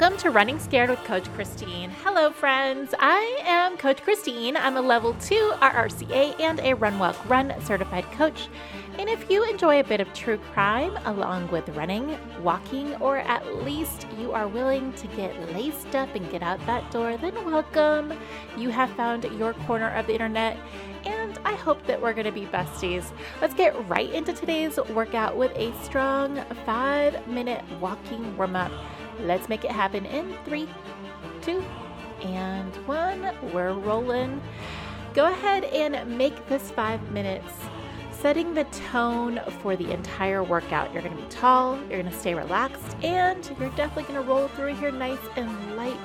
Welcome to Running Scared with Coach Christine. Hello, friends. I am Coach Christine. I'm a level 2 RRCA and a Run Walk Run certified coach. And if you enjoy a bit of true crime along with running, walking, or at least you are willing to get laced up and get out that door, then welcome. You have found your corner of the internet, and I hope that we're going to be besties. Let's get right into today's workout with a strong five minute walking warm up. Let's make it happen in three, two, and one. We're rolling. Go ahead and make this five minutes setting the tone for the entire workout. You're going to be tall, you're going to stay relaxed, and you're definitely going to roll through here nice and light.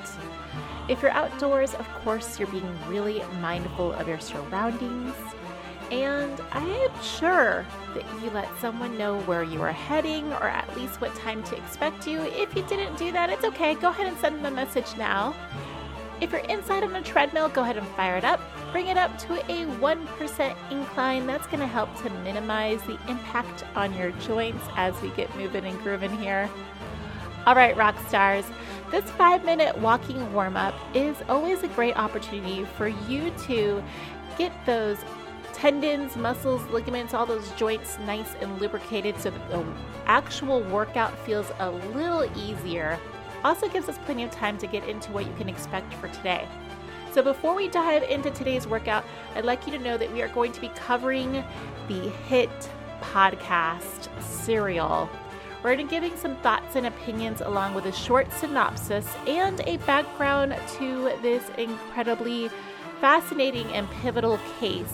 If you're outdoors, of course, you're being really mindful of your surroundings. And I am sure that you let someone know where you are heading or at least what time to expect you. If you didn't do that, it's okay. Go ahead and send them a message now. If you're inside on a treadmill, go ahead and fire it up. Bring it up to a 1% incline. That's going to help to minimize the impact on your joints as we get moving and grooving here. All right, rock stars. This five minute walking warm up is always a great opportunity for you to get those tendons, muscles, ligaments, all those joints nice and lubricated so that the actual workout feels a little easier. Also gives us plenty of time to get into what you can expect for today. So, before we dive into today's workout, I'd like you to know that we are going to be covering the hit podcast Serial. We're going to be giving some thoughts and opinions along with a short synopsis and a background to this incredibly fascinating and pivotal case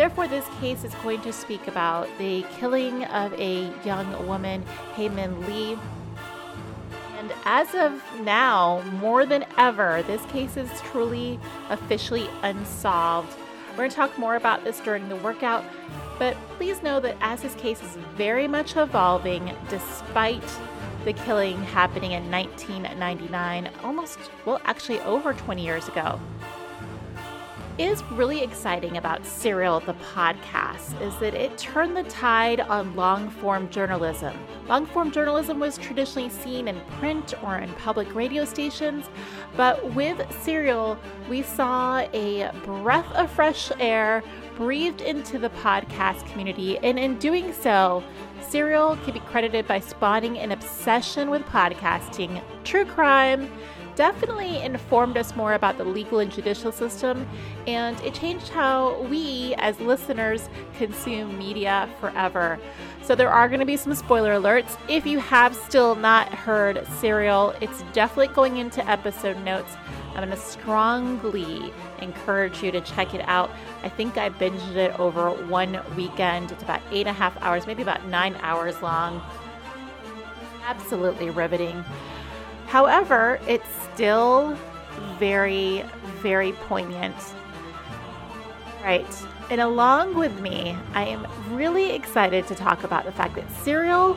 Therefore, this case is going to speak about the killing of a young woman, Hae Min Lee. And as of now, more than ever, this case is truly officially unsolved. We're going to talk more about this during the workout, but please know that as this case is very much evolving, despite the killing happening in 1999, almost, well, actually over 20 years ago is really exciting about Serial, the podcast, is that it turned the tide on long form journalism. Long form journalism was traditionally seen in print or in public radio stations, but with Serial, we saw a breath of fresh air breathed into the podcast community, and in doing so, Serial can be credited by spawning an obsession with podcasting, true crime, definitely informed us more about the legal and judicial system, and it changed how we, as listeners, consume media forever. So, there are going to be some spoiler alerts. If you have still not heard Serial, it's definitely going into episode notes. I'm going to strongly encourage you to check it out. I think I binged it over one weekend. It's about eight and a half hours, maybe about nine hours long. Absolutely riveting. However, it's still very, very poignant. Right. And along with me, I am really excited to talk about the fact that Serial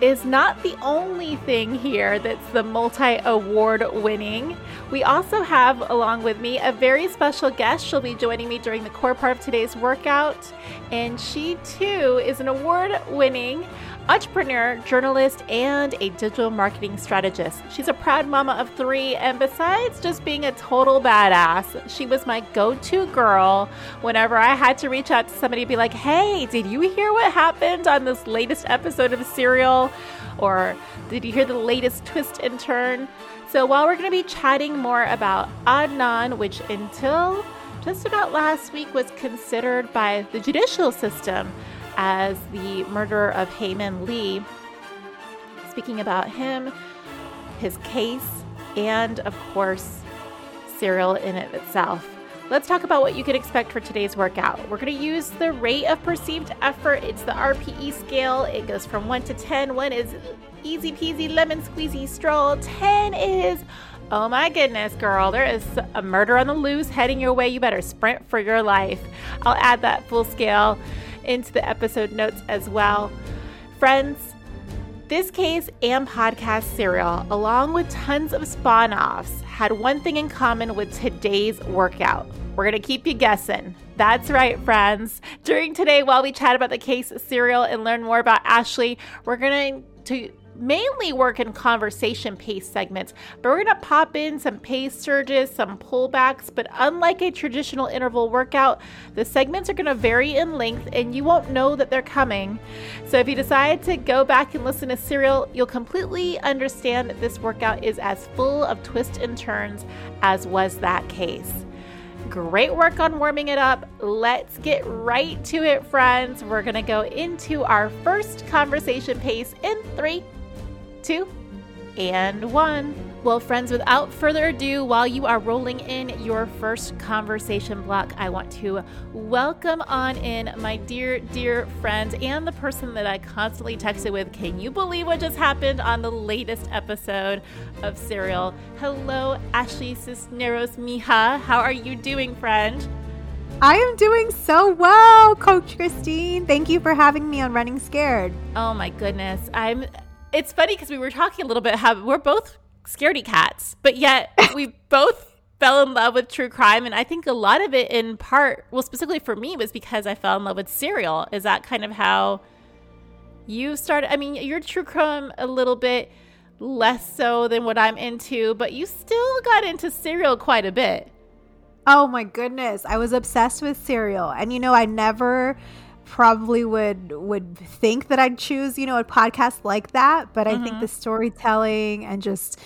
is not the only thing here that's the multi award winning. We also have, along with me, a very special guest. She'll be joining me during the core part of today's workout. And she too is an award winning entrepreneur, journalist, and a digital marketing strategist. She's a proud mama of three, and besides just being a total badass, she was my go to girl whenever I had to reach out to somebody and be like, hey, did you hear what happened on this latest episode of Serial? Or did you hear the latest twist and turn? So while we're going to be chatting more about Adnan, which until just about last week was considered by the judicial system as the murderer of Hae Min Lee, speaking about him, his case, and of course, Serial in it itself. Let's talk about what you can expect for today's workout. We're going to use the rate of perceived effort. It's the RPE scale. It goes from 1 to 10. 1 is easy peasy lemon squeezy stroll. 10 is Oh my goodness, girl, there is a murder on the loose heading your way. You better sprint for your life. I'll add that full scale into the episode notes as well. Friends, this case and podcast serial, along with tons of spawn offs, had one thing in common with today's workout. We're going to keep you guessing. That's right, friends. During today, while we chat about the case serial and learn more about Ashley, we're going to mainly work in conversation pace segments, but we're going to pop in some pace surges, some pullbacks. But unlike a traditional interval workout, the segments are going to vary in length and you won't know that they're coming. So if you decide to go back and listen to Serial, you'll completely understand that this workout is as full of twists and turns as was that case. Great work on warming it up. Let's get right to it, friends. We're going to go into our first conversation pace in three, two, and one. Well, friends, without further ado, while you are rolling in your first conversation block, I want to welcome on in my dear, dear friend and the person that I constantly texted with. Can you believe what just happened on the latest episode of Serial? Hello, Ashley Cisneros Mejia. How are you doing, friend? I am doing so well, Coach Christine. Thank you for having me on Running Scared. Oh my goodness. I'm it's funny because we were talking a little bit how we're both scaredy cats, but yet we both fell in love with true crime. And I think a lot of it, in part, well, specifically for me, was because I fell in love with Serial. Is that kind of how you started? I mean, you're true crime a little bit less so than what I'm into, but you still got into Serial quite a bit. Oh my goodness. I was obsessed with Serial. And you know, I never probably would would think that I'd choose, you know, a podcast like that, but mm-hmm. I think mm-hmm. the storytelling and just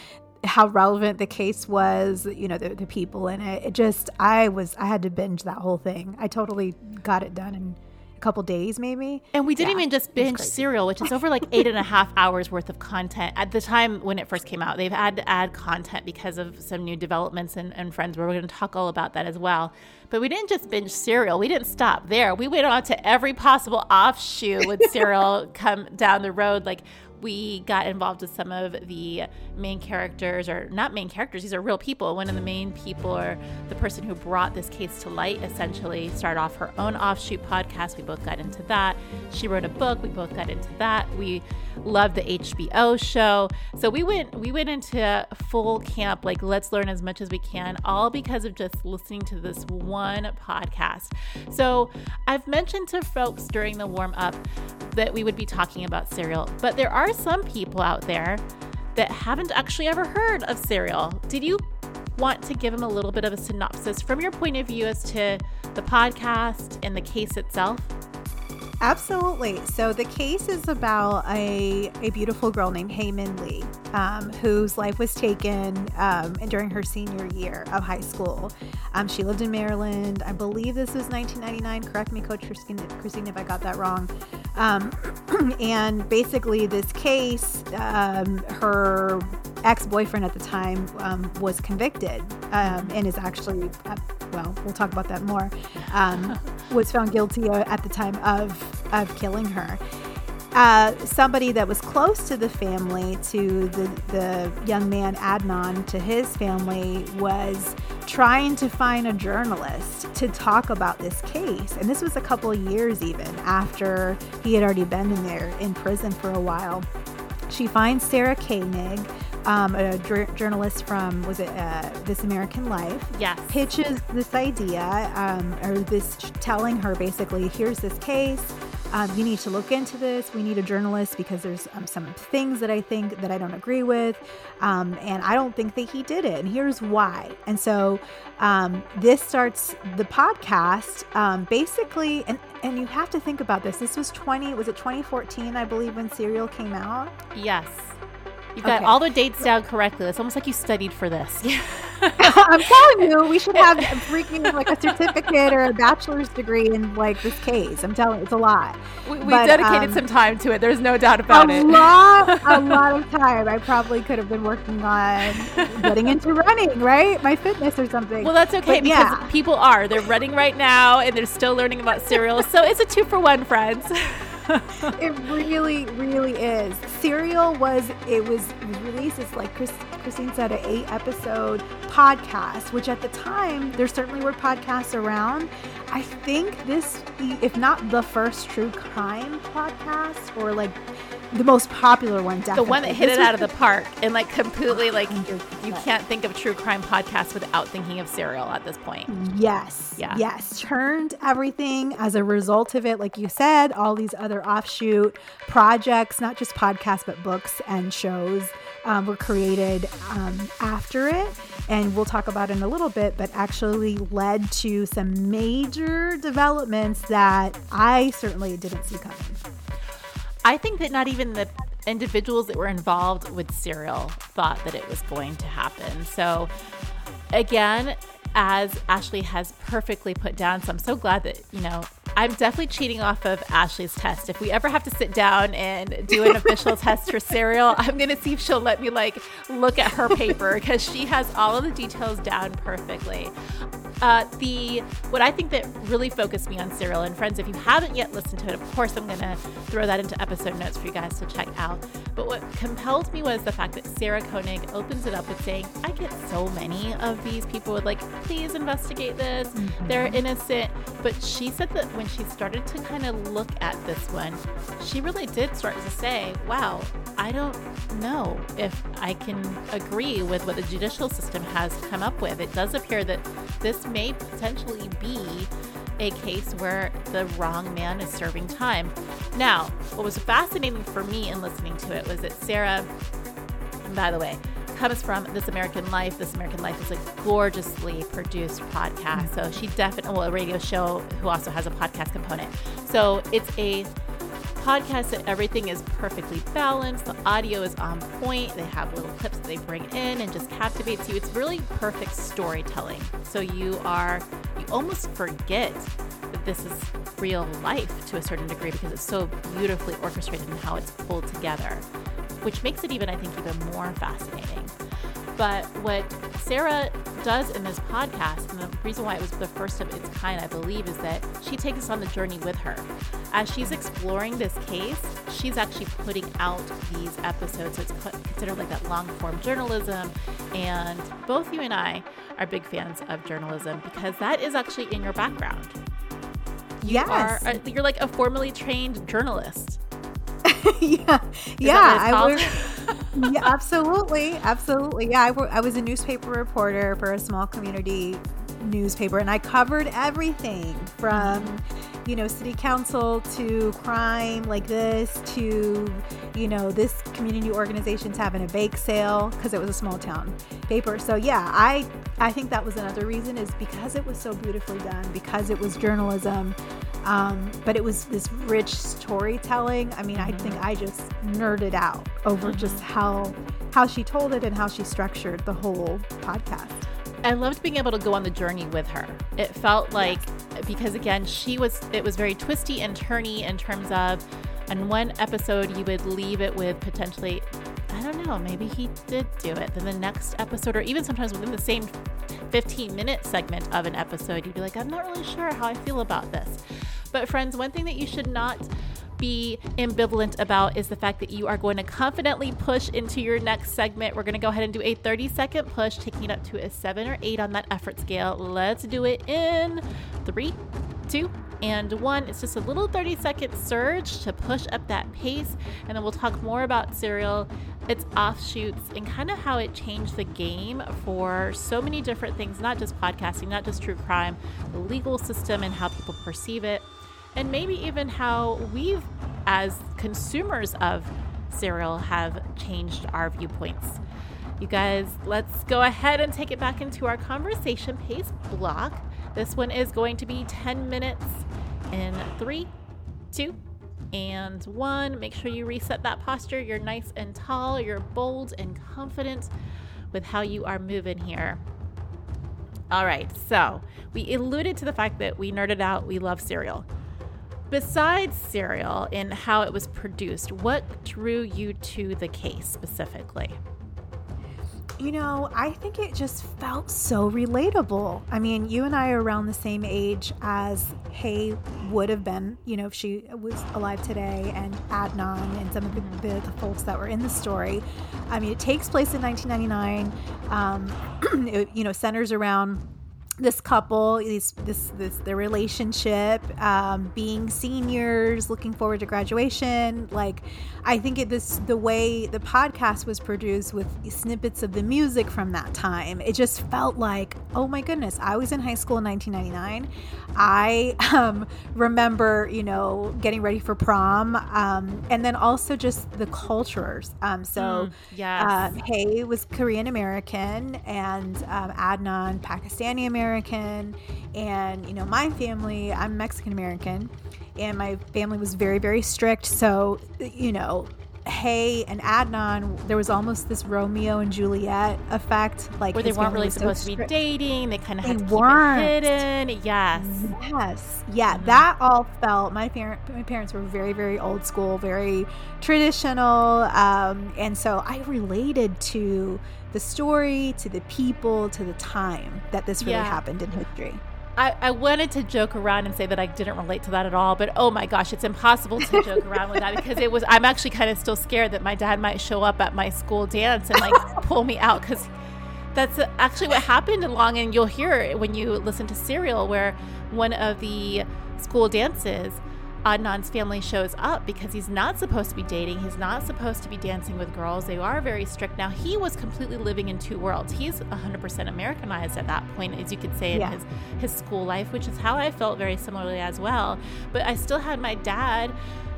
how relevant the case was, you know, the, the people in it. It just I was I had to binge that whole thing. I totally got it done in couple days maybe. And we didn't yeah, even just binge Serial, which is over like eight and a half hours worth of content. At the time when it first came out, they've had to add content because of some new developments and, and friends. Where we're going to talk all about that as well. But we didn't just binge Serial. We didn't stop there. We went on to every possible offshoot with Serial come down the road. Like we got involved with some of the main characters, or not main characters, these are real people. One of the main people, or the person who brought this case to light, essentially started off her own offshoot podcast. We both got into that. She wrote a book. We both got into that. We loved the HBO show. So we went we went into full camp, like let's learn as much as we can, all because of just listening to this one podcast. So I've mentioned to folks during the warm up that we would be talking about Serial, but there are some people out there that haven't actually ever heard of Serial. Did you want to give them a little bit of a synopsis from your point of view as to the podcast and the case itself? Absolutely. So the case is about a, a beautiful girl named Hae Min Lee, um, whose life was taken um, during her senior year of high school. Um, she lived in Maryland. I believe this was 1999. Correct me, Coach Christine, if I got that wrong. Um, and basically, this case, um, her ex boyfriend at the time um, was convicted and is actually, uh, well, we'll talk about that more, was found guilty uh, at the time of of killing her. Uh, somebody that was close to the family, to the, the young man Adnan, to his family, was trying to find a journalist to talk about this case. And this was a couple of years even after he had already been in there in prison for a while. She finds Sarah Koenig, um, a dr- journalist from was it uh, This American Life? Yes. Pitches this idea, um, or this telling her basically, here's this case um, you need to look into this. We need a journalist because there's um, some things that I think that I don't agree with. Um, and I don't think that he did it. And here's why. And so um, this starts the podcast um, basically, and, and you have to think about this. This was 20, was it 2014, I believe, when Serial came out? Yes. You got okay. all the dates down correctly. It's almost like you studied for this. I'm telling you, we should have freaking like a certificate or a bachelor's degree in like this case. I'm telling you, it's a lot. We, we but, dedicated um, some time to it. There's no doubt about a it. A lot, a lot of time. I probably could have been working on getting into running, right? My fitness or something. Well, that's okay but, because yeah. people are. They're running right now and they're still learning about Serial. so it's a two for one, friends. it really, really is. Serial was it was, released as like Chris, Christine said, an eight episode podcast, which at the time there certainly were podcasts around. I think this, if not the first true crime podcast, or like the most popular one, definitely. The one that hit it out of the park and like completely like you can't think of true crime podcast without thinking of Serial at this point. Yes. Yeah. Yes. Turned everything as a result of it, like you said, all these other offshoot projects, not just podcasts, but books and shows um, were created um, after it. And we'll talk about in a little bit, but actually led to some major developments that I certainly didn't see coming. I think that not even the individuals that were involved with Serial thought that it was going to happen. So, again, as Ashley has perfectly put down, so I'm so glad that, you know, I'm definitely cheating off of Ashley's test. If we ever have to sit down and do an official test for Serial, I'm going to see if she'll let me like look at her paper because she has all of the details down perfectly. Uh, the what I think that really focused me on Serial and friends, if you haven't yet listened to it, of course I'm gonna throw that into episode notes for you guys to check out. But what compelled me was the fact that Sarah Koenig opens it up with saying, "I get so many of these people would like, please investigate this. Mm-hmm. They're innocent." But she said that when she started to kind of look at this one, she really did start to say, "Wow, I don't know if I can agree with what the judicial system has come up with. It does appear that this may potentially be a case where the wrong man is serving time. Now, what was fascinating for me in listening to it was that Sarah, by the way, comes from This American Life. This American Life is a gorgeously produced podcast. So she definitely, well, a radio show who also has a podcast component. So it's a podcast that everything is perfectly balanced. The audio is on point. They have little clips that they bring in and just captivates you. It's really perfect storytelling. So you are, you almost forget that this is real life to a certain degree because it's so beautifully orchestrated and how it's pulled together, which makes it even, I think, even more fascinating. But what Sarah does in this podcast, and the reason why it was the first of its kind, I believe, is that she takes us on the journey with her. As she's exploring this case, she's actually putting out these episodes. So it's considered like that long form journalism. And both you and I are big fans of journalism because that is actually in your background. You yes. Are, you're like a formally trained journalist. yeah. Is yeah. I was yeah, absolutely. Absolutely. Yeah, I was a newspaper reporter for a small community newspaper and I covered everything from, you know, city council to crime like this to, you know, this community organization's having a bake sale because it was a small town paper. So yeah, I I think that was another reason is because it was so beautifully done, because it was journalism um, but it was this rich storytelling. I mean, I think I just nerded out over just mm-hmm. how how she told it and how she structured the whole podcast. I loved being able to go on the journey with her. It felt like yes. because again, she was it was very twisty and turny in terms of in one episode you would leave it with potentially I don't know, maybe he did do it. Then the next episode or even sometimes within the same 15 minute segment of an episode, you'd be like, I'm not really sure how I feel about this. But, friends, one thing that you should not be ambivalent about is the fact that you are going to confidently push into your next segment. We're going to go ahead and do a 30 second push, taking it up to a seven or eight on that effort scale. Let's do it in three, two, and one. It's just a little 30 second surge to push up that pace. And then we'll talk more about Serial, its offshoots, and kind of how it changed the game for so many different things, not just podcasting, not just true crime, the legal system and how people perceive it and maybe even how we've, as consumers of Serial, have changed our viewpoints. You guys, let's go ahead and take it back into our conversation pace block. This one is going to be 10 minutes in three, two, and one. Make sure you reset that posture. You're nice and tall, you're bold and confident with how you are moving here. All right, so we alluded to the fact that we nerded out, we love Serial. Besides Serial and how it was produced, what drew you to the case specifically? You know, I think it just felt so relatable. I mean, you and I are around the same age as Hae would have been, you know, if she was alive today, and Adnan and some of the, the, the folks that were in the story. I mean, it takes place in 1999. Um, it, you know, centers around this couple, these this this their relationship, um, being seniors, looking forward to graduation. Like, I think it this the way the podcast was produced with snippets of the music from that time. It just felt like, oh my goodness, I was in high school in 1999. I um, remember, you know, getting ready for prom, um, and then also just the cultures. Um, so, mm, yeah, Hae was Korean American, and um, Adnan Pakistani American American, and you know, my family, I'm Mexican American, and my family was very, very strict. So, you know, Hae and Adnan, there was almost this Romeo and Juliet effect, like where they weren't really supposed so to be dating. They kind of had to keep weren't. it hidden. Yes, yes, yeah. Mm-hmm. That all felt. My parent, my parents were very, very old school, very traditional, um, and so I related to the story, to the people, to the time that this really yeah. happened in history. I, I, wanted to joke around and say that I didn't relate to that at all, but oh my gosh, it's impossible to joke around with that because it was. I'm actually kind of still scared that my dad might show up at my school dance and like pull me out because that's actually what happened along. And you'll hear it when you listen to Serial, where one of the school dances Adnan's family shows up because he's not supposed to be dating. He's not supposed to be dancing with girls. They are very strict. Now, he was completely living in two worlds. He's 100% Americanized at that point, as you could say, in yeah. his, his school life, which is how I felt very similarly as well. But I still had my dad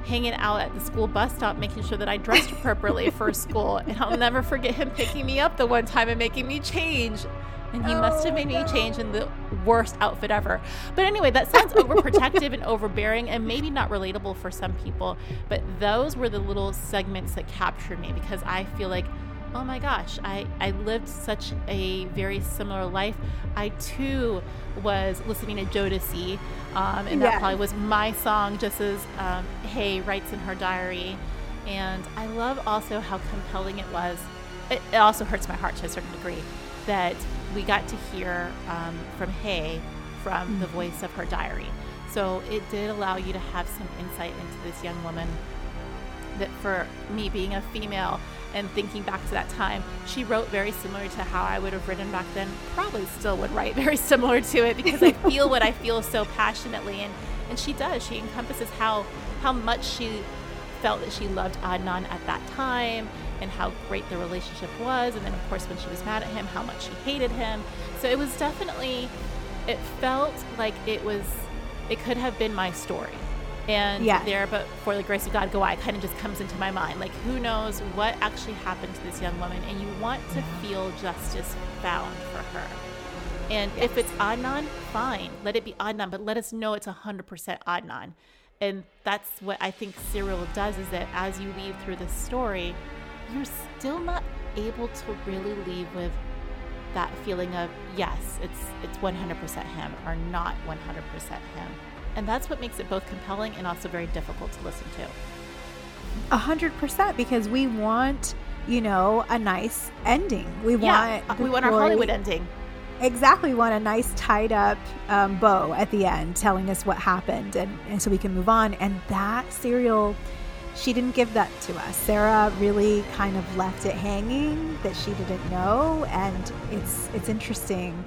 hanging out at the school bus stop making sure that I dressed appropriately for school. And I'll never forget him picking me up the one time and making me change and he oh, must have made me change in the worst outfit ever. But anyway, that sounds overprotective and overbearing and maybe not relatable for some people. But those were the little segments that captured me because I feel like, oh my gosh, I, I lived such a very similar life. I too was listening to Jodeci, um, and that probably was my song, just as um, Hae writes in her diary. And I love also how compelling it was. It, it also hurts my heart to a certain degree that we got to hear um, from Hae from mm-hmm. the voice of her diary. So it did allow you to have some insight into this young woman. That for me being a female and thinking back to that time, she wrote very similar to how I would have written back then. Probably still would write very similar to it because I feel what I feel so passionately, and and she does. She encompasses how how much she felt that she loved Adnan at that time and how great the relationship was. And then, of course, when she was mad at him, how much she hated him. So it was definitely, it felt like it was, it could have been my story. And yeah. there, but for the grace of God, go I kind of just comes into my mind. Like, who knows what actually happened to this young woman? And you want to mm-hmm. feel justice found for her. And yes. if it's Adnan, fine, let it be Adnan, but let us know it's 100% Adnan. And that's what I think Serial does is that as you weave through the story, you're still not able to really leave with that feeling of yes, it's it's 100% him or not 100% him. And that's what makes it both compelling and also very difficult to listen to. Hundred percent, because we want, you know, a nice ending. We yeah, want we want our Hollywood ending. Exactly, we want a nice tied up um, bow at the end, telling us what happened, and, and so we can move on. And that serial she didn't give that to us. Sarah really kind of left it hanging that she didn't know, and it's it's interesting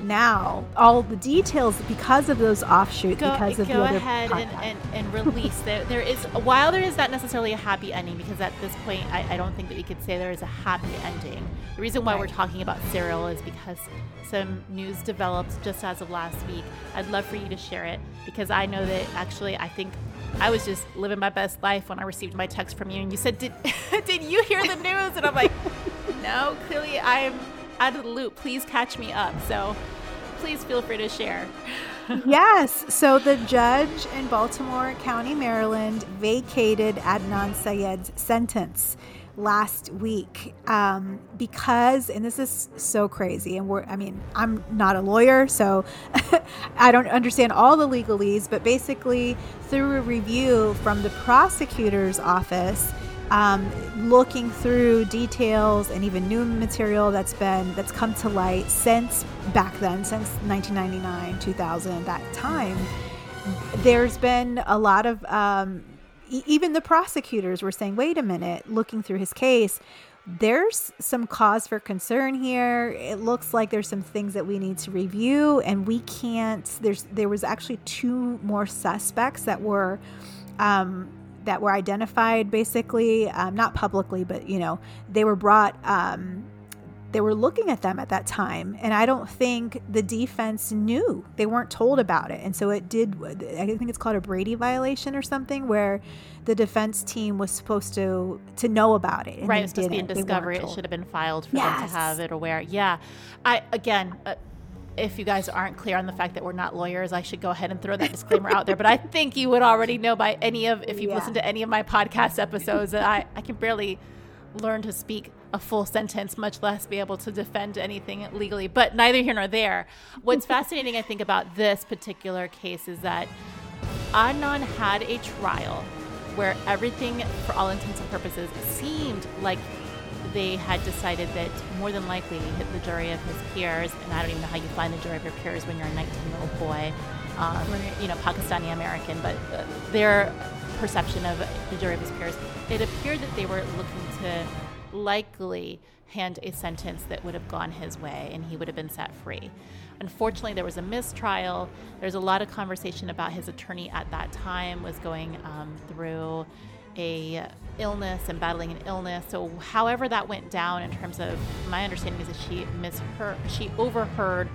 now. All the details because of those offshoots go, because of go the other ahead and, and, and, release. There there is while there is not necessarily a happy ending because at this point I, I don't think that we could say there is a happy ending. The reason why right. we're talking about Serial is because some news developed just as of last week. I'd love for you to share it because I know that actually I think I was just living my best life when I received my text from you, and you said, "Did did you hear the news?" And I'm like, "No, clearly I'm out of the loop. Please catch me up." So, please feel free to share. yes. So the judge in Baltimore County, Maryland, vacated Adnan Syed's sentence last week um, because, and this is so crazy, and we're, I mean, I'm not a lawyer, so I don't understand all the legalese, but basically, through a review from the prosecutor's office, um, looking through details and even new material that's been that's come to light since back then since 1999 2000 that time there's been a lot of um, even the prosecutors were saying, wait a minute, looking through his case, there's some cause for concern here. It looks like there's some things that we need to review, and we can't. There's there was actually two more suspects that were. Um, that were identified basically um, not publicly but you know they were brought um, they were looking at them at that time and i don't think the defense knew. They weren't told about it. And so it did i think it's called a brady violation or something where the defense team was supposed to to know about it right it's supposed to be in discovery. It should have been filed for yes. them to have it aware yeah. I again uh, if you guys aren't clear on the fact that we're not lawyers, I should go ahead and throw that disclaimer out there. But I think you would already know by any of, if you've yeah. listened to any of my podcast episodes, that I, I can barely learn to speak a full sentence, much less be able to defend anything legally. But neither here nor there. What's fascinating, I think, about this particular case is that Adnan had a trial where everything, for all intents and purposes, seemed like they had decided that more than likely he hit the jury of his peers, and I don't even know how you find the jury of your peers when you're a 19 year old boy, um, you know, Pakistani American, but uh, their perception of the jury of his peers, it appeared that they were looking to likely hand a sentence that would have gone his way and he would have been set free. Unfortunately, there was a mistrial. There's a lot of conversation about his attorney at that time was going um, through a illness and battling an illness. So, however that went down, in terms of my understanding, is that she misheard, she overheard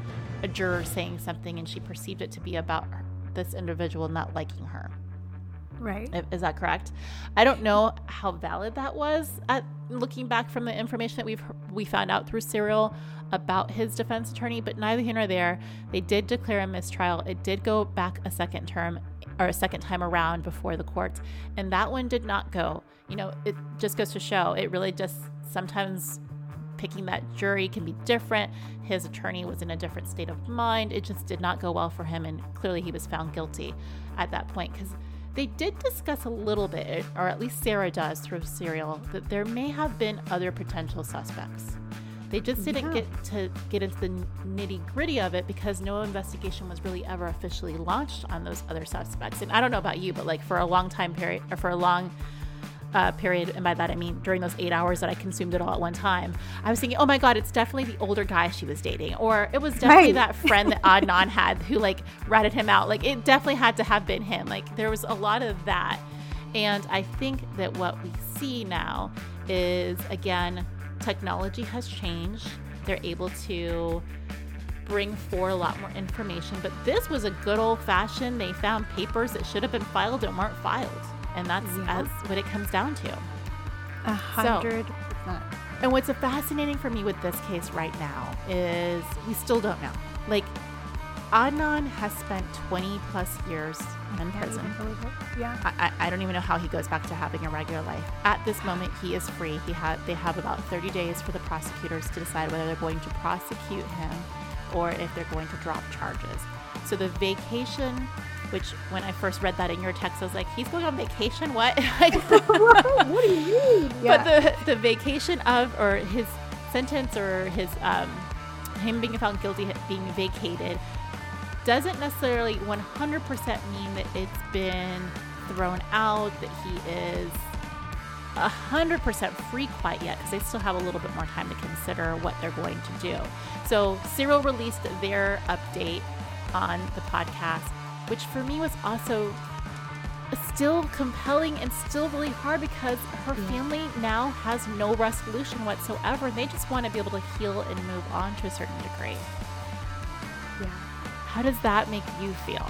a juror saying something, and she perceived it to be about this individual not liking her. Right. Is that correct? I don't know how valid that was. At looking back from the information that we've we found out through Serial about his defense attorney, but neither here nor there. They did declare a mistrial. It did go back a second term or a second time around before the courts, and that one did not go. You know, it just goes to show it really just sometimes picking that jury can be different. His attorney was in a different state of mind. It just did not go well for him, and clearly he was found guilty at that point because they did discuss a little bit, or at least Sarah does through Serial, that there may have been other potential suspects. They just didn't yeah. get to get into the nitty gritty of it because no investigation was really ever officially launched on those other suspects. And I don't know about you, but like for a long time period, or for a long uh, period, and by that I mean during those eight hours that I consumed it all at one time, I was thinking, oh my God, it's definitely the older guy she was dating. Or it was definitely right. that friend that Adnan had who like ratted him out. Like it definitely had to have been him. Like there was a lot of that. And I think that what we see now is, again, technology has changed. They're able to bring forward a lot more information. But this was a good old fashioned, they found papers that should have been filed and weren't filed and that's yeah. as what it comes down to. A hundred percent. And what's fascinating for me with this case right now is we still don't know. Like, Adnan has spent 20 plus years in prison. Yeah. I, I don't even know how he goes back to having a regular life. At this moment, he is free. He had they have about 30 days for the prosecutors to decide whether they're going to prosecute him or if they're going to drop charges. So the vacation which when I first read that in your text, I was like, he's going on vacation? What? what do you mean? Yeah. But the, the vacation of, or his sentence or his, um, him being found guilty being vacated doesn't necessarily 100% mean that it's been thrown out, that he is 100% free quite yet because they still have a little bit more time to consider what they're going to do. So, Serial released their update on the podcast which for me was also still compelling and still really hard because her yeah. family now has no resolution whatsoever. They just want to be able to heal and move on to a certain degree. Yeah. How does that make you feel?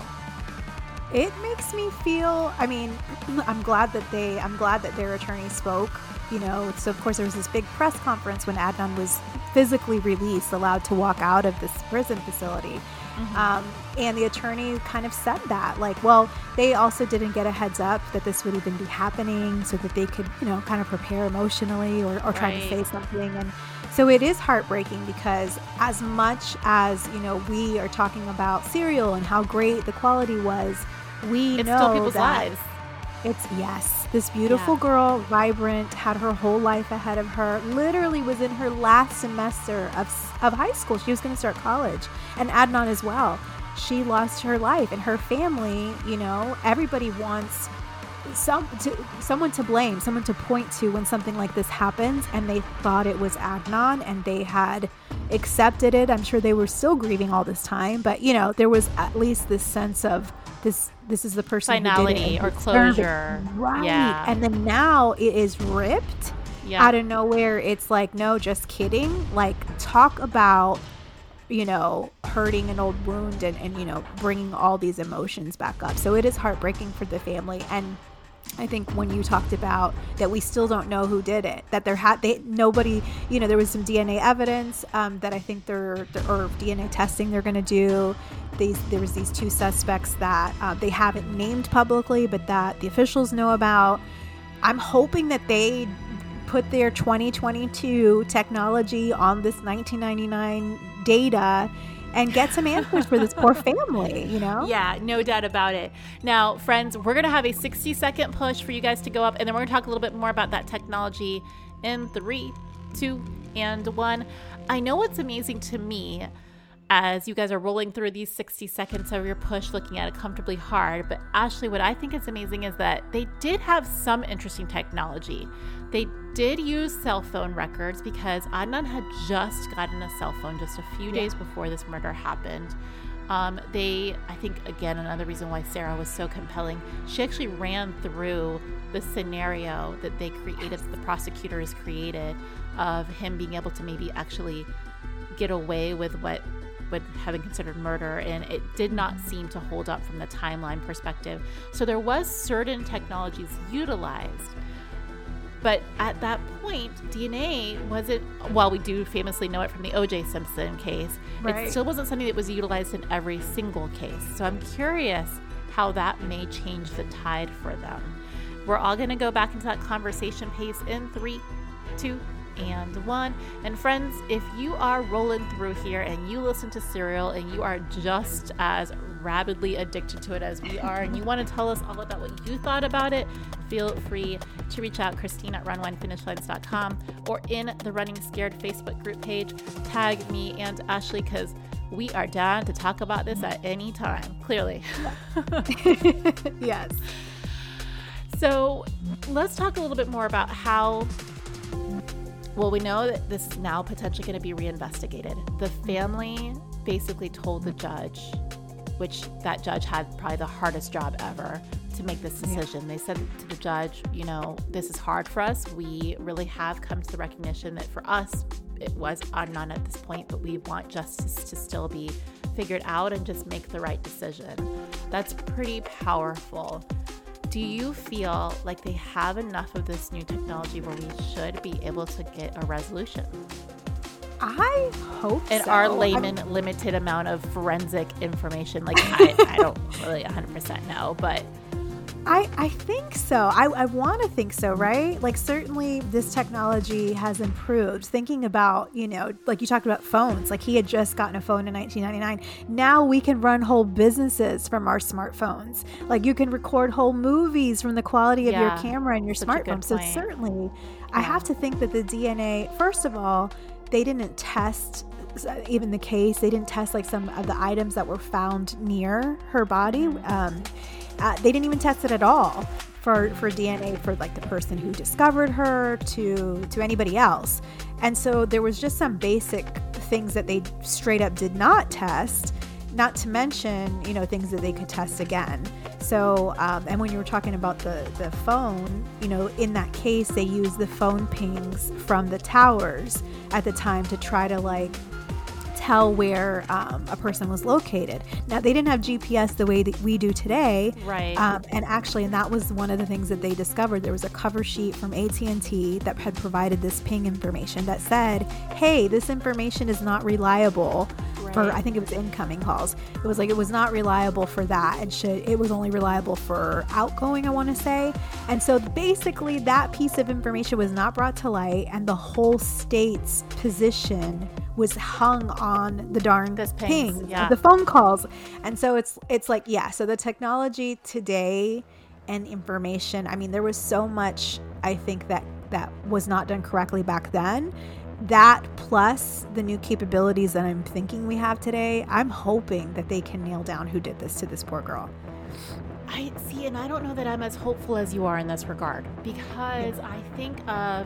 It makes me feel, I mean, I'm glad that they, I'm glad that their attorney spoke, you know. So, of course, there was this big press conference when Adnan was physically released, allowed to walk out of this prison facility. Mm-hmm. Um, and the attorney kind of said that, like, well, they also didn't get a heads up that this would even be happening so that they could, you know, kind of prepare emotionally or, or try to say something. And so it is heartbreaking because as much as, you know, we are talking about Serial and how great the quality was, we it's know still people's that lives. It's yes, this beautiful yeah. girl, vibrant, had her whole life ahead of her. Literally was in her last semester of of high school. She was going to start college, and Adnan as well. She lost her life, and her family. You know, everybody wants some to, someone to blame, someone to point to when something like this happens, and they thought it was Adnan, and they had accepted it. I'm sure they were still grieving all this time, but you know, there was at least this sense of this. This is the person finality or closure, right? Yeah. And then now it is ripped yeah. out of nowhere. It's like, no, just kidding. Like, talk about you know, hurting an old wound and, and, you know, bringing all these emotions back up. So it is heartbreaking for the family. And I think when you talked about that we still don't know who did it, that there had they nobody, you know, there was some DNA evidence um, that I think they're, they're or DNA testing they're going to do. These there was these two suspects that uh, they haven't named publicly, but that the officials know about. I'm hoping that they put their 2022 technology on this 1999 data and get some answers for this poor family, you know? Yeah, no doubt about it. Now, friends, we're going to have a 60 second push for you guys to go up, and then we're going to talk a little bit more about that technology in three, two, and one. I know what's amazing to me as you guys are rolling through these 60 seconds of your push looking at it comfortably hard. But Ashley, what I think is amazing is that they did have some interesting technology. They did use cell phone records because Adnan had just gotten a cell phone just a few yeah. days before this murder happened. Um, they, I think, again, another reason why Sarah was so compelling, she actually ran through the scenario that they created, the prosecutors created, of him being able to maybe actually get away with what would have been considered murder and it did not seem to hold up from the timeline perspective so there was certain technologies utilized but at that point, DNA wasn't, while we do famously know it from the OJ Simpson case, right. it still wasn't something that was utilized in every single case. So I'm curious how that may change the tide for them. We're all going to go back into that conversation pace in three, two, and one. And friends, if you are rolling through here and you listen to Serial and you are just as rabidly addicted to it as we are, and you want to tell us all about what you thought about it, feel free to reach out Christine at runwinefinishlines.com or in the Running Scared Facebook group page. Tag me and Ashley because we are down to talk about this at any time, clearly. yes. So let's talk a little bit more about how well, we know that this is now potentially going to be reinvestigated. The family basically told the judge, which that judge had probably the hardest job ever to make this decision. Yeah. They said to the judge, you know, this is hard for us. We really have come to the recognition that for us, it was unknown at this point, but we want justice to still be figured out and just make the right decision. That's pretty powerful. Do you feel like they have enough of this new technology where we should be able to get a resolution? I hope in so. our layman I'm... limited amount of forensic information. Like I, I don't really 100% know, but I, I think so. I, I want to think so, right? Like, certainly this technology has improved. Thinking about, you know, like you talked about phones, like he had just gotten a phone in 1999. Now we can run whole businesses from our smartphones. Like, you can record whole movies from the quality of yeah, your camera and your smartphone. So, certainly, yeah. I have to think that the DNA, first of all, they didn't test even the case they didn't test like some of the items that were found near her body um, uh, they didn't even test it at all for for DNA for like the person who discovered her to to anybody else. And so there was just some basic things that they straight up did not test, not to mention, you know, things that they could test again. So, um, and when you were talking about the, the phone, you know, in that case, they used the phone pings from the towers at the time to try to like tell where um, a person was located. Now they didn't have GPS the way that we do today, right? Um, and actually, and that was one of the things that they discovered. There was a cover sheet from AT and T that had provided this ping information that said, "Hey, this information is not reliable." Right. For I think it was incoming calls. It was like it was not reliable for that, and should it was only reliable for outgoing. I want to say, and so basically that piece of information was not brought to light, and the whole state's position was hung on the darn ping, yeah. the phone calls. And so it's it's like yeah, so the technology today and information, I mean there was so much I think that that was not done correctly back then. That plus the new capabilities that I'm thinking we have today, I'm hoping that they can nail down who did this to this poor girl. I see, and I don't know that I'm as hopeful as you are in this regard because. I think of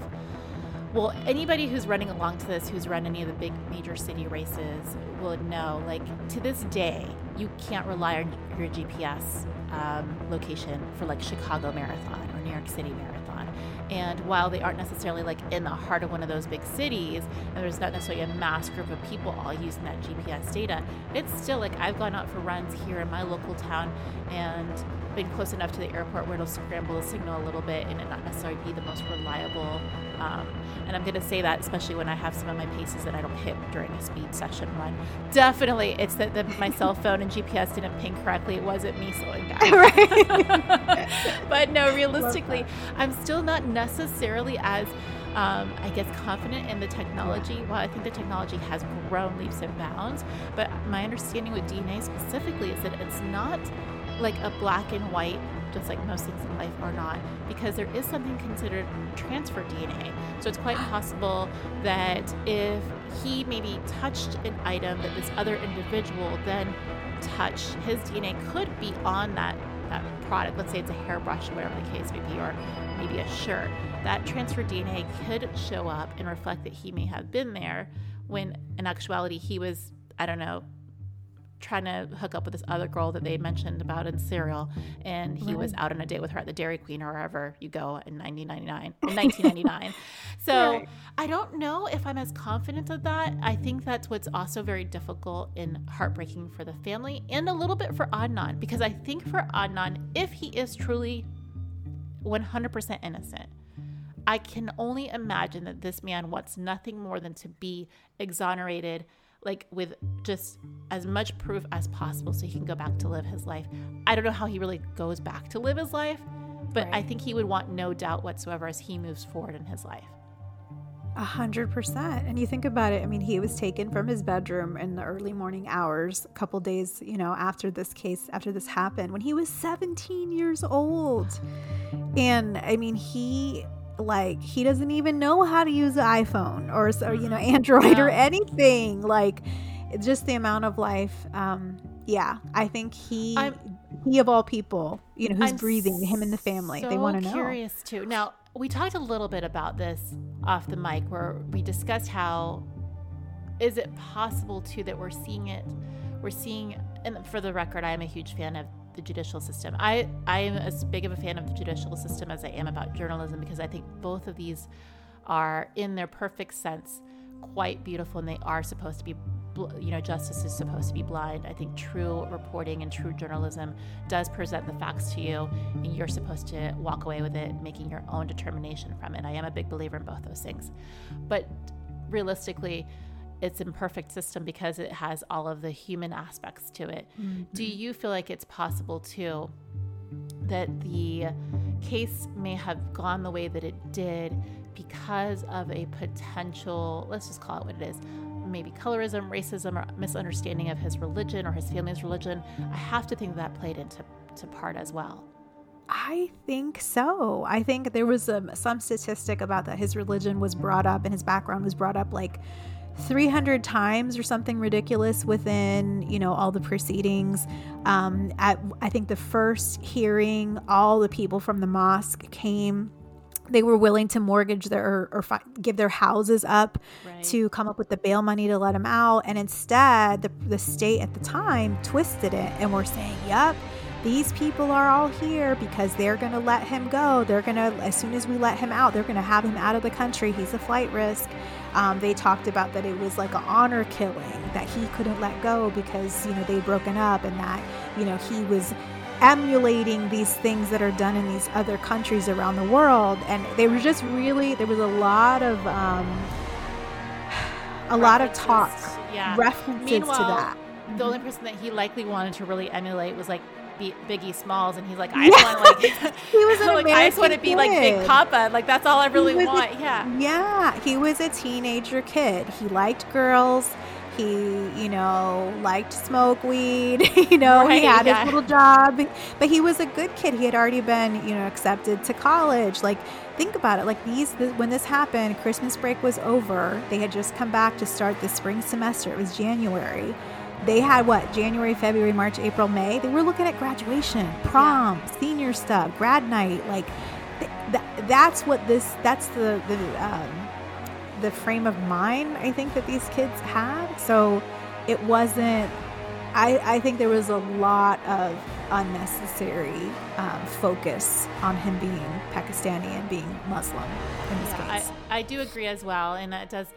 well, anybody who's running along to this, who's run any of the big major city races, will know. Like to this day, you can't rely on your GPS um, location for like Chicago Marathon or New York City Marathon. And while they aren't necessarily like in the heart of one of those big cities, and there's not necessarily a mass group of people all using that GPS data, it's still like I've gone out for runs here in my local town and been close enough to the airport where it'll scramble the signal a little bit and it not necessarily be the most reliable. Um, and I'm going to say that especially when I have some of my paces that I don't hit during a speed session run. Definitely, it's that the, my cell phone and GPS didn't ping correctly. It wasn't me slowing down. right. but no, realistically, I'm still not necessarily as um, I guess, confident in the technology. Well, I think the technology has grown leaps and bounds, but my understanding with DNA specifically is that it's not like a black and white, just like most things in life are not, because there is something considered transfer DNA. So it's quite possible that if he maybe touched an item that this other individual then touched, his DNA could be on that that product. Let's say it's a hairbrush, or whatever the case may be, or maybe a shirt. That transfer DNA could show up and reflect that he may have been there when in actuality he was, I don't know, trying to hook up with this other girl that they mentioned about in Serial, and he right. was out on a date with her at the Dairy Queen or wherever you go in 1999. In 1999. so right. I don't know if I'm as confident of that. I think that's what's also very difficult and heartbreaking for the family, and a little bit for Adnan, because I think for Adnan, if he is truly 100% innocent. I can only imagine that this man wants nothing more than to be exonerated like with just as much proof as possible so he can go back to live his life. I don't know how he really goes back to live his life, but right. I think he would want no doubt whatsoever as he moves forward in his life. A hundred percent. And you think about it, I mean, he was taken from his bedroom in the early morning hours, a couple days, you know, after this case, after this happened, when he was 17 years old. And I mean, he like he doesn't even know how to use an iphone or, so you know mm-hmm. android yeah. or anything like just the amount of life um yeah i think he I'm, he of all people you know who's I'm breathing him and the family so they want to know curious too now we talked a little bit about this off the mic where we discussed how is it possible too that we're seeing it we're seeing and for the record i am a huge fan of the judicial system. I, I am as big of a fan of the judicial system as I am about journalism because I think both of these are, in their perfect sense, quite beautiful and they are supposed to be you know justice is supposed to be blind. I think true reporting and true journalism does present the facts to you and you're supposed to walk away with it making your own determination from it. I am a big believer in both those things. But realistically it's imperfect system because it has all of the human aspects to it. Mm-hmm. Do you feel like it's possible too that the case may have gone the way that it did because of a potential, let's just call it what it is, maybe colorism, racism, or misunderstanding of his religion or his family's religion? I have to think that played into to part as well. I think so. I think there was um, some statistic about that his religion was brought up and his background was brought up like 300 times or something ridiculous within you know all the proceedings um, at i think the first hearing all the people from the mosque came they were willing to mortgage their or, or fi- give their houses up right. to come up with the bail money to let him out and instead the, the state at the time twisted it and were saying yep these people are all here because they're going to let him go. They're going to, as soon as we let him out, they're going to have him out of the country. He's a flight risk. Um, they talked about that it was like an honor killing that he couldn't let go because, you know, they'd broken up and that, you know, he was emulating these things that are done in these other countries around the world. And they were just really, there was a lot of, um, a references, lot of talk, yeah. references Meanwhile, to that. The only person that he likely wanted to really emulate was like Biggie Smalls, and he's like, I just want to like, he was like, I just want to be like Big Papa. Like that's all I really want. A, yeah. Yeah. He was a teenager kid. He liked girls. He, you know, liked smoke weed. you know, right, he had yeah. his little job, but he was a good kid. He had already been, you know, accepted to college. Like, think about it. Like these, this, when this happened, Christmas break was over. They had just come back to start the spring semester. It was January they had what January, February, March, April, May. They were looking at graduation, prom, yeah. senior stuff, grad night. Like th- th- that's what this. That's the the um, the frame of mind I think that these kids had. So it wasn't. I I think there was a lot of unnecessary um, focus on him being Pakistani and being Muslim in this yeah, case. I, I do agree as well, and it does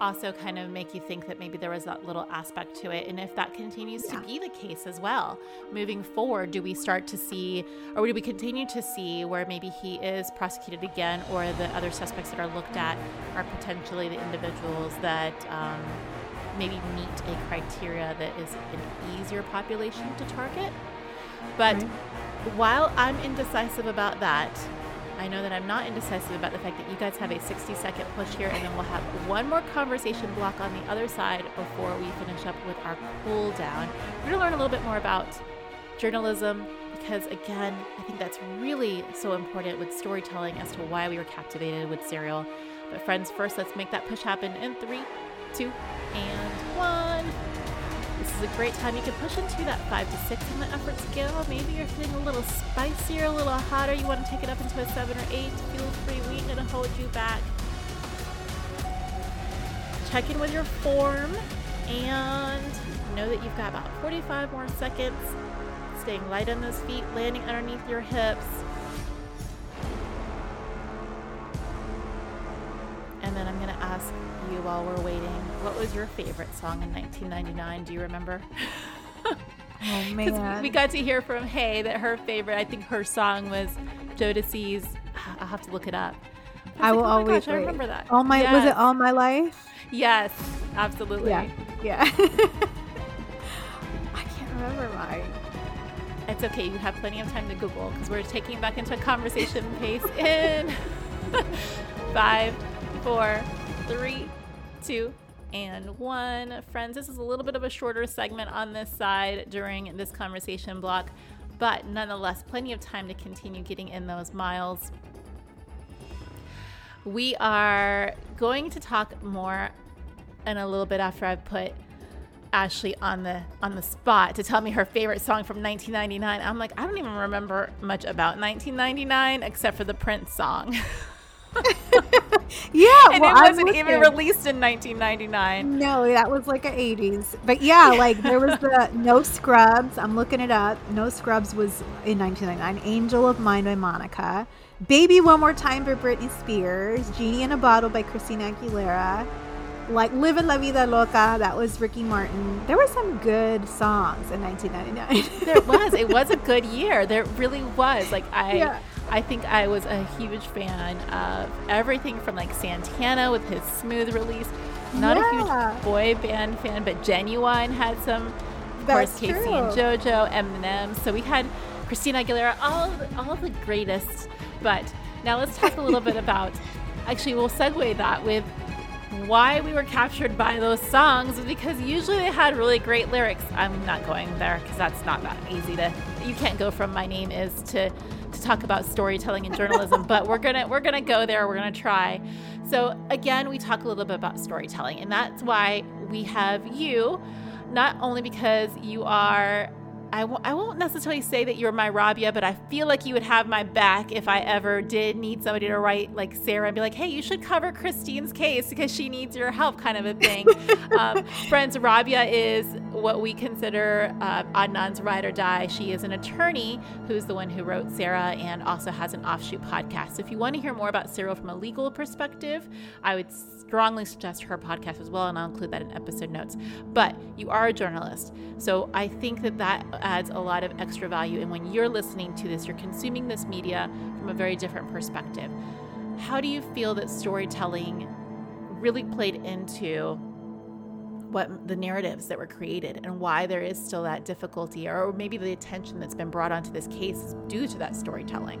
also kind of make you think that maybe there was that little aspect to it. And if that continues yeah. to be the case as well, moving forward, do we start to see, or do we continue to see where maybe he is prosecuted again, or the other suspects that are looked at are potentially the individuals that um, maybe meet a criteria that is an easier population to target? But right. while I'm indecisive about that, I know that I'm not indecisive about the fact that you guys have a 60 second push here, and then we'll have one more conversation block on the other side before we finish up with our cool down. We're going to learn a little bit more about journalism because, again, I think that's really so important with storytelling as to why we were captivated with Serial. But, friends, first, let's make that push happen in three, two, and one. Is a great time. You can push into that five to six on the effort scale. Maybe you're feeling a little spicier, a little hotter. You want to take it up into a seven or eight. Feel free. We ain't gonna hold you back. Check in with your form and know that you've got about 45 more seconds. Staying light on those feet, landing underneath your hips. And then I'm going to ask you while we're waiting, what was your favorite song in 1999? Do you remember? oh man. We got to hear from Hae that her favorite, I think her song was Jodeci's. I'll have to look it up. I, I will like, oh always. Gosh, I remember that. All my yes. was it all my life? Yes, absolutely. Yeah, yeah. I can't remember mine. It's okay. You have plenty of time to Google because we're taking back into a conversation pace in five, four, three, two, and one. Friends, this is a little bit of a shorter segment on this side during this conversation block, but nonetheless, plenty of time to continue getting in those miles. We are going to talk more in a little bit after I've put Ashley on the on the spot to tell me her favorite song from 1999. I'm like, I don't even remember much about 1999 except for the Prince song. yeah, and well, it wasn't even released in 1999. No, that was like a 80s. But yeah, like there was the No Scrubs. I'm looking it up. No Scrubs was in 1999. Angel of Mine by Monica. Baby One More Time by Britney Spears. Genie in a Bottle by Christina Aguilera. Like Living La Vida Loca, that was Ricky Martin. There were some good songs in 1999. there was. It was a good year. There really was. Like I yeah. I think I was a huge fan of everything from like Santana with his smooth release. Not yeah. a huge boy band fan, but Ginuwine had some. Of That's course, K-Ci and JoJo, Eminem. So we had Christina Aguilera, all all the greatest. But now let's talk a little bit about. Actually, we'll segue that with why we were captured by those songs because usually they had really great lyrics. I'm not going there because that's not that easy to. You can't go from my name is to to talk about storytelling and journalism, but we're gonna we're gonna go there. We're gonna try. So again, we talk a little bit about storytelling, and that's why we have you, not only because you are I w- I won't necessarily say that you're my Rabia, but I feel like you would have my back if I ever did need somebody to write like Sarah and be like, hey, you should cover Christine's case because she needs your help, kind of a thing. um, friends, Rabia is what we consider uh, Adnan's ride or die. She is an attorney who's the one who wrote Sarah and also has an offshoot podcast. So if you want to hear more about Serial from a legal perspective, I would strongly suggest her podcast as well, and I'll include that in episode notes. But you are a journalist, so I think that that adds a lot of extra value. And when you're listening to this, you're consuming this media from a very different perspective. How do you feel that storytelling really played into what the narratives that were created and why there is still that difficulty or maybe the attention that's been brought onto this case is due to that storytelling?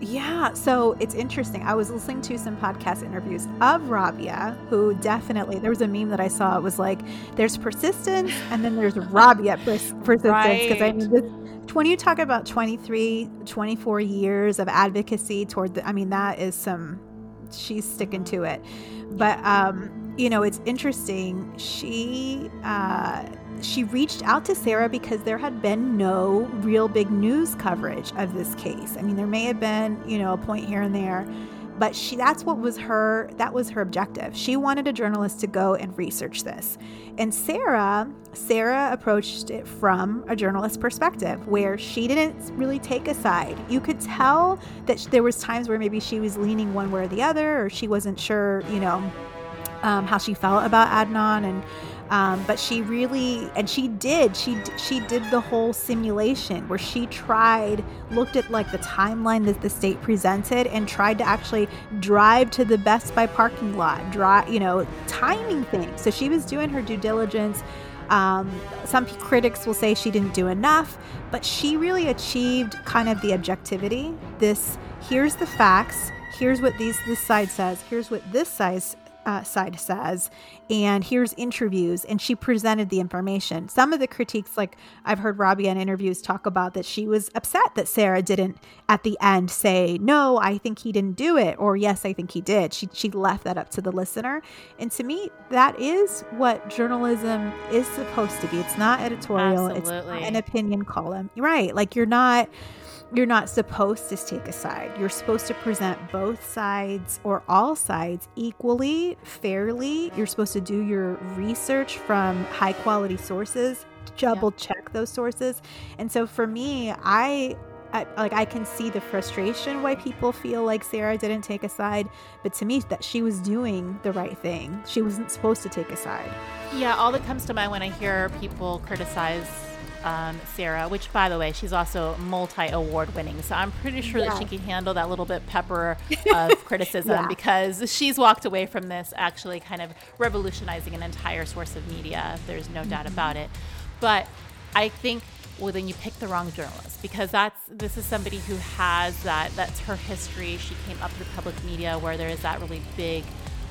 Yeah, so it's interesting. I was listening to some podcast interviews of Rabia, who definitely there was a meme that I saw. It was like there's persistence and then there's Rabia pers- persistence because right. I mean this when you talk about 23 24 years of advocacy toward the, I mean that is some she's sticking to it. But um you know, it's interesting. She uh, she reached out to Sarah because there had been no real big news coverage of this case. I mean, there may have been, you know, a point here and there, but she that's what was her that was her objective. She wanted a journalist to go and research this. And Sarah, Sarah approached it from a journalist perspective where she didn't really take a side. You could tell that there was times where maybe she was leaning one way or the other or she wasn't sure, you know, um, how she felt about Adnan and um, but she really and she did she she did the whole simulation where she tried looked at like the timeline that the state presented and tried to actually drive to the Best Buy parking lot drive you know timing things. So she was doing her due diligence. Um, some critics will say she didn't do enough but she really achieved kind of the objectivity. This here's the facts here's what these this side says here's what this side uh, side says, and here's interviews. And she presented the information. Some of the critiques, like I've heard Rabia in interviews talk about, that she was upset that Sarah didn't at the end say, No, I think he didn't do it, or Yes, I think he did. She, she left that up to the listener. And to me, that is what journalism is supposed to be. It's not editorial, Absolutely. it's not an opinion column. Right. Like you're not you're not supposed to take a side. You're supposed to present both sides or all sides equally, fairly. You're supposed to do your research from high quality sources, double yeah. check those sources. And so for me, I, I, like I can see the frustration why people feel like Sarah didn't take a side, but to me that she was doing the right thing. She wasn't supposed to take a side. Yeah, all that comes to mind when I hear people criticize um, Sarah, which, by the way, she's also multi award winning. So I'm pretty sure yeah. that she can handle that little bit pepper of criticism yeah. because she's walked away from this actually kind of revolutionizing an entire source of media. If there's no mm-hmm. doubt about it. But I think well then you pick the wrong journalist because that's this is somebody who has that that's her history she came up through public media where there is that really big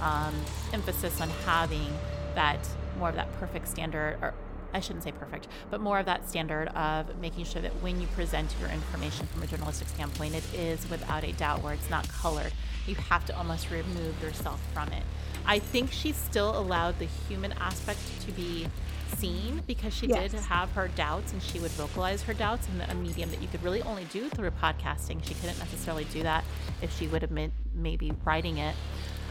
um, emphasis on having that more of that perfect standard or I shouldn't say perfect, but more of that standard of making sure that when you present your information from a journalistic standpoint, it is without a doubt where it's not colored. You have to almost remove yourself from it. I think she still allowed the human aspect to be seen because she yes. did have her doubts and she would vocalize her doubts in a medium that you could really only do through podcasting. She couldn't necessarily do that if she would have been maybe writing it.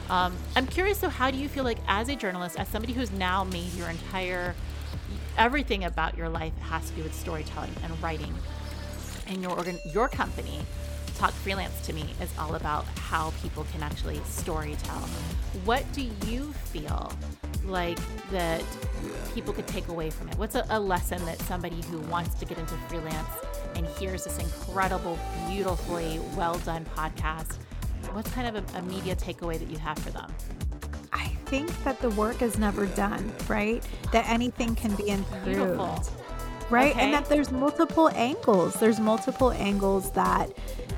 Um, I'm curious, though, how do you feel like as a journalist, as somebody who's now made your entire everything about your life has to do with storytelling and writing. And your organ, your company, Talk Freelance to me is all about how people can actually storytell. What do you feel like that people could take away from it? What's a, a lesson that somebody who wants to get into freelance and hears this incredible, beautifully well done podcast? What's kind of a, a media takeaway that you have for them? Think that the work is never done, right? That anything can be improved. Beautiful. Right? Okay. And that there's multiple angles. There's multiple angles that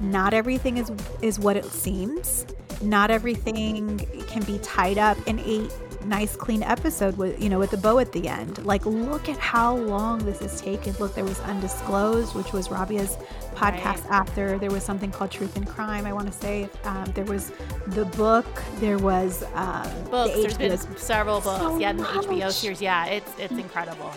not everything is is what it seems. Not everything can be tied up in eight nice clean episode with you know with the bow at the end. Like look at how long this has taken. Look there was undisclosed which was rabia's podcast right. after. There was something called truth and crime i want to say. Um, there was the book. There was um, books. The there's been several books. So yeah the hbo series. Yeah it's it's incredible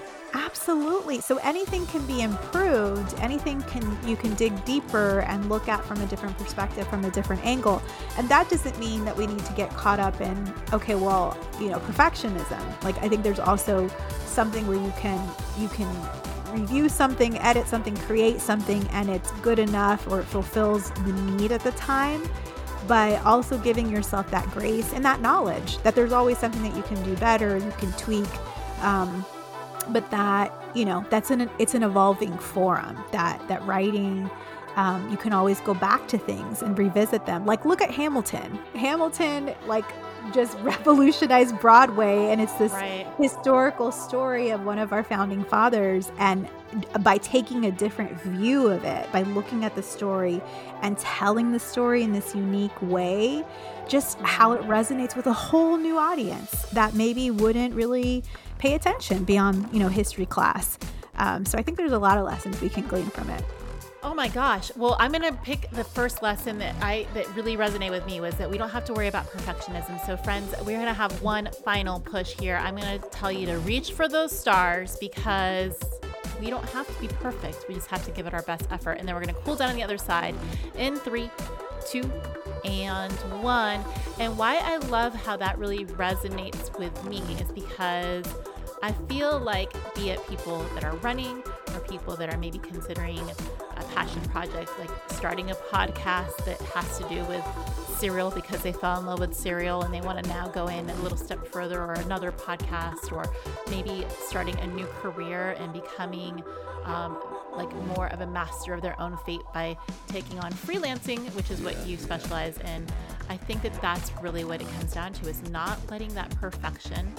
Absolutely. So anything can be improved. Anything can you can dig deeper and look at from a different perspective, from a different angle. And that doesn't mean that we need to get caught up in okay, well, you know, perfectionism. Like I think there's also something where you can you can review something, edit something, create something and it's good enough or it fulfills the need at the time but also giving yourself that grace and that knowledge that there's always something that you can do better, you can tweak. Um, but that you know that's an it's an evolving forum that that writing um, you can always go back to things and revisit them like look at hamilton hamilton like just revolutionized broadway and it's this right. historical story of one of our founding fathers and by taking a different view of it by looking at the story and telling the story in this unique way just how it resonates with a whole new audience that maybe wouldn't really pay attention beyond, you know, history class. Um, so I think there's a lot of lessons we can glean from it. Oh my gosh. Well, I'm going to pick the first lesson that I that really resonated with me was that we don't have to worry about perfectionism. So friends, we're going to have one final push here. I'm going to tell you to reach for those stars because we don't have to be perfect. We just have to give it our best effort. And then we're going to cool down on the other side in three, two, and one. And why I love how that really resonates with me is because I feel like, be it people that are running or people that are maybe considering a passion project, like starting a podcast that has to do with Serial because they fell in love with Serial and they want to now go in a little step further, or another podcast, or maybe starting a new career and becoming um, like more of a master of their own fate by taking on freelancing, which is what you specialize in. I think that that's really what it comes down to is not letting that perfection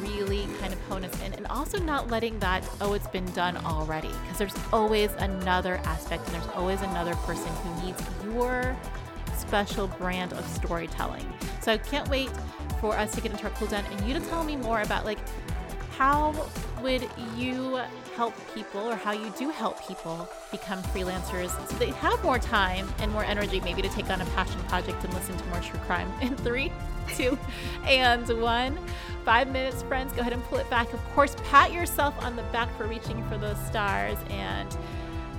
really kind of hone us in and also not letting that, oh, it's been done already. Because there's always another aspect and there's always another person who needs your special brand of storytelling. So I can't wait for us to get into our cool down and you to tell me more about like how would you help people or how you do help people become freelancers so they have more time and more energy maybe to take on a passion project and listen to more true crime? In three two and one. Five minutes friends go ahead and pull it back. Of course pat yourself on the back for reaching for those stars. And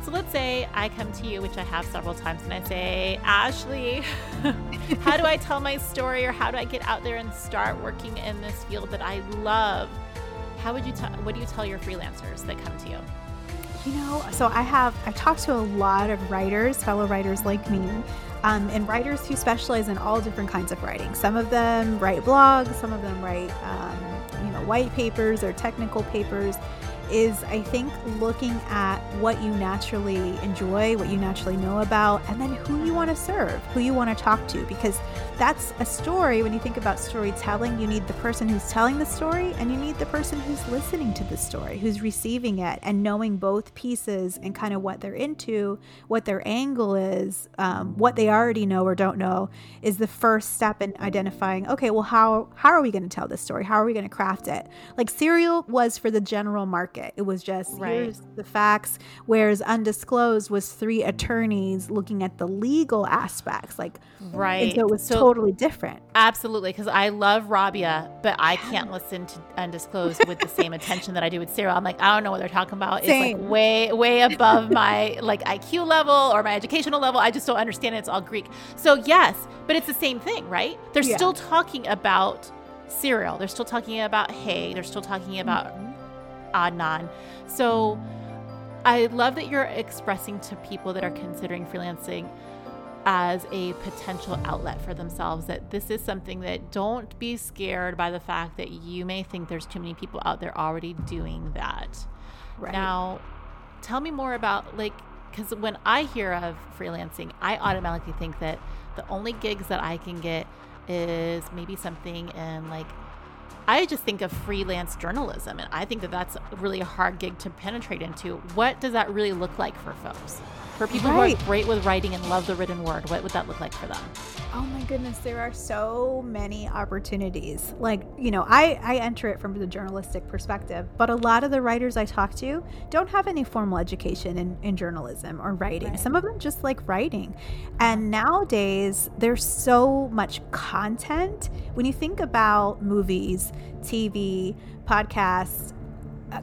so let's say I come to you, which I have several times, and I say, Ashley, how do I tell my story or how do I get out there and start working in this field that I love? How would you tell, what do you tell your freelancers that come to you? You know, so I have, I've talked to a lot of writers, fellow writers like me, um, and writers who specialize in all different kinds of writing. Some of them write blogs, some of them write, um, you know, white papers or technical papers is I think looking at what you naturally enjoy, what you naturally know about, and then who you want to serve, who you want to talk to. Because that's a story. When you think about storytelling, you need the person who's telling the story and you need the person who's listening to the story, who's receiving it, and knowing both pieces and kind of what they're into, what their angle is, um, what they already know or don't know is the first step in identifying, okay, well, how, how are we going to tell this story? How are we going to craft it? Like Serial was for the general market It was just right. here's the facts. Whereas Undisclosed was three attorneys looking at the legal aspects. Like right. And so it was so, totally different. Absolutely. Because I love Rabia, but I can't listen to Undisclosed with the same attention that I do with Serial. I'm like, I don't know what they're talking about. Same. It's like way, way above my like IQ level or my educational level. I just don't understand it. It's all Greek. So yes, but it's the same thing, right? They're yeah. still talking about Serial. They're still talking about Hae. They're still talking about. Adnan. So I love that you're expressing to people that are considering freelancing as a potential outlet for themselves that this is something that don't be scared by the fact that you may think there's too many people out there already doing that. Right. Now, tell me more about like because when I hear of freelancing, I automatically think that the only gigs that I can get is maybe something in like I just think of freelance journalism, and I think that that's really a hard gig to penetrate into. What does that really look like for folks? For people right. who are great with writing and love the written word, what would that look like for them? Oh my goodness, there are so many opportunities. Like, you know, I, I enter it from the journalistic perspective, but a lot of the writers I talk to don't have any formal education in, in journalism or writing. Right. Some of them just like writing. And nowadays, there's so much content. When you think about movies, TV, podcasts,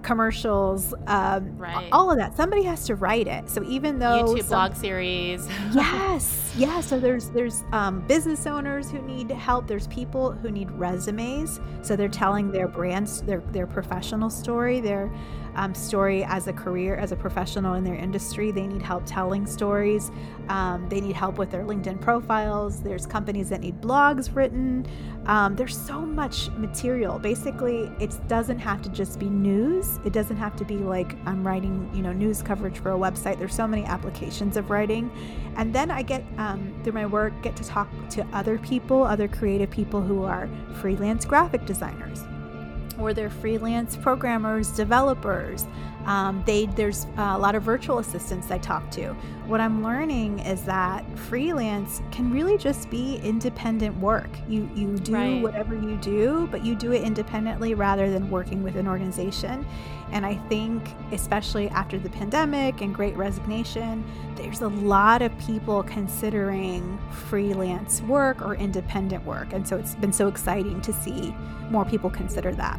commercials, um, right. all of that. Somebody has to write it. So even though YouTube some, blog series, yes, yeah. So there's there's um, business owners who need help. There's people who need resumes. So they're telling their brands, their their professional story, their um, story as a career, as a professional in their industry. They need help telling stories. Um, they need help with their LinkedIn profiles. There's companies that need blogs written. Um, there's so much material. Basically, it doesn't have to just be news. It doesn't have to be like I'm writing, you know, news coverage for a website. There's so many applications of writing, and then I get um, through my work get to talk to other people, other creative people who are freelance graphic designers or they're freelance programmers, developers, Um, they there's a lot of virtual assistants I talk to. What I'm learning is that freelance can really just be independent work. You you do right. whatever you do, but you do it independently rather than working with an organization. And I think, especially after the pandemic and great resignation, there's a lot of people considering freelance work or independent work. And so it's been so exciting to see more people consider that.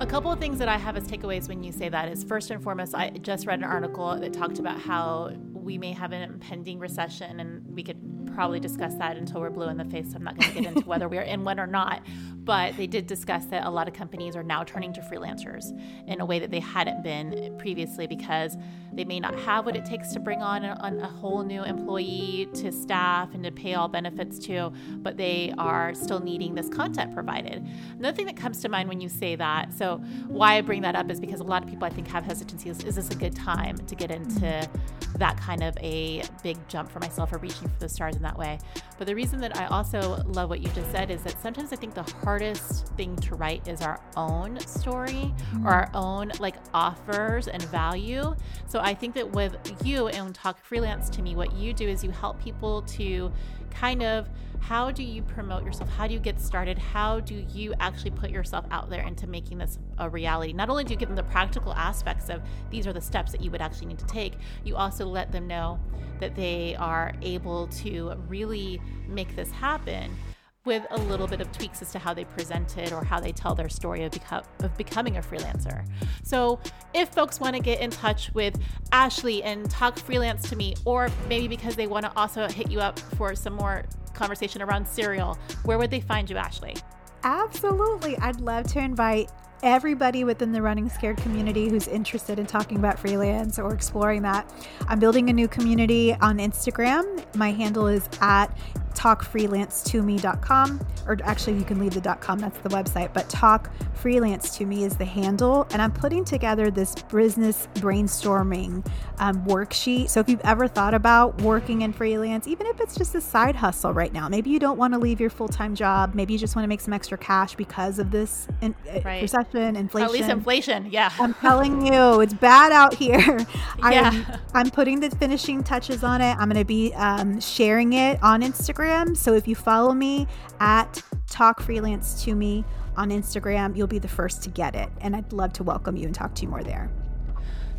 A couple of things that I have as takeaways when you say that is first and foremost, I just read an article that talked about how we may have an impending recession, and we could probably discuss that until we're blue in the face. So I'm not going to get into whether we're in one or not. But they did discuss that a lot of companies are now turning to freelancers in a way that they hadn't been previously because they may not have what it takes to bring on a, a whole new employee to staff and to pay all benefits to, but they are still needing this content provided. Another thing that comes to mind when you say that, so why I bring that up is because a lot of people I think have hesitancy. Is, is this a good time to get into that kind of a big jump for myself or reaching for the stars in that way? But the reason that I also love what you just said is that sometimes I think the hardest thing to write is our own story mm-hmm. or our own like offers and value. So I think that with you and Talk Freelance to me, what you do is you help people to kind of how do you promote yourself? How do you get started? How do you actually put yourself out there into making this a reality? Not only do you give them the practical aspects of these are the steps that you would actually need to take, you also let them know that they are able to really make this happen with a little bit of tweaks as to how they present it or how they tell their story of, beco- of becoming a freelancer. So, if folks want to get in touch with Ashley and talk freelance to me, or maybe because they want to also hit you up for some more conversation around Serial, where would they find you, Ashley? Absolutely. I'd love to invite everybody within the running scared community who's interested in talking about freelance or exploring that. I'm building a new community on Instagram. My handle is at talkfreelancetome.com or actually you can leave the .com that's the website but talk freelance to me is the handle. And i'm putting together this business brainstorming um, worksheet. So if you've ever thought about working in freelance even if it's just a side hustle right now maybe you don't want to leave your full-time job maybe you just want to make some extra cash because of this in, uh, right. recession inflation. At least inflation yeah. I'm telling you it's bad out here. Yeah. I'm, I'm putting the finishing touches on it. I'm going to be um, sharing it on instagram Instagram. So if you follow me at Talk Freelance to Me on Instagram, you'll be the first to get it. And I'd love to welcome you and talk to you more there.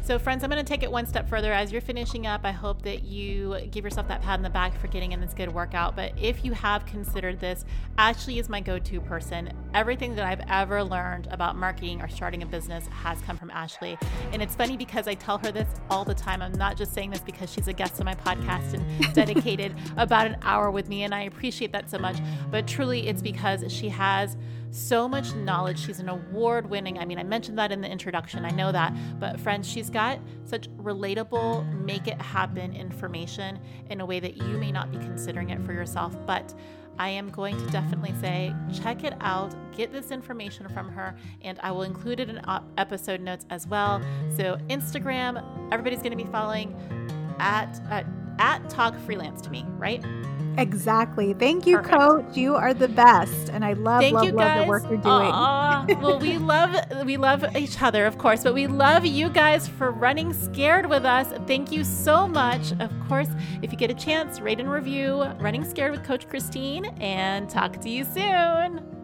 So, friends, I'm going to take it one step further. As you're finishing up, I hope that you give yourself that pat in the back for getting in this good workout. But if you have considered this, Ashley is my go to person. Everything that I've ever learned about marketing or starting a business has come from Ashley. And it's funny because I tell her this all the time. I'm not just saying this because she's a guest on my podcast and dedicated about an hour with me. And I appreciate that so much. But truly, it's because she has so much knowledge. She's an award winning, I mean, I mentioned that in the introduction, I know that, but friends, she's got such relatable, make it happen information in a way that you may not be considering it for yourself. But I am going to definitely say check it out, get this information from her, and I will include it in episode notes as well. So, Instagram, everybody's going to be following at, at, at Talk Freelance to me, right? Exactly. Thank you, Perfect. Coach. You are the best, and I love Thank love, love the work you're doing. well, we love we love each other, of course, but we love you guys for running scared with us. Thank you so much. Of course, if you get a chance, rate and review Running Scared with Coach Christine, and talk to you soon.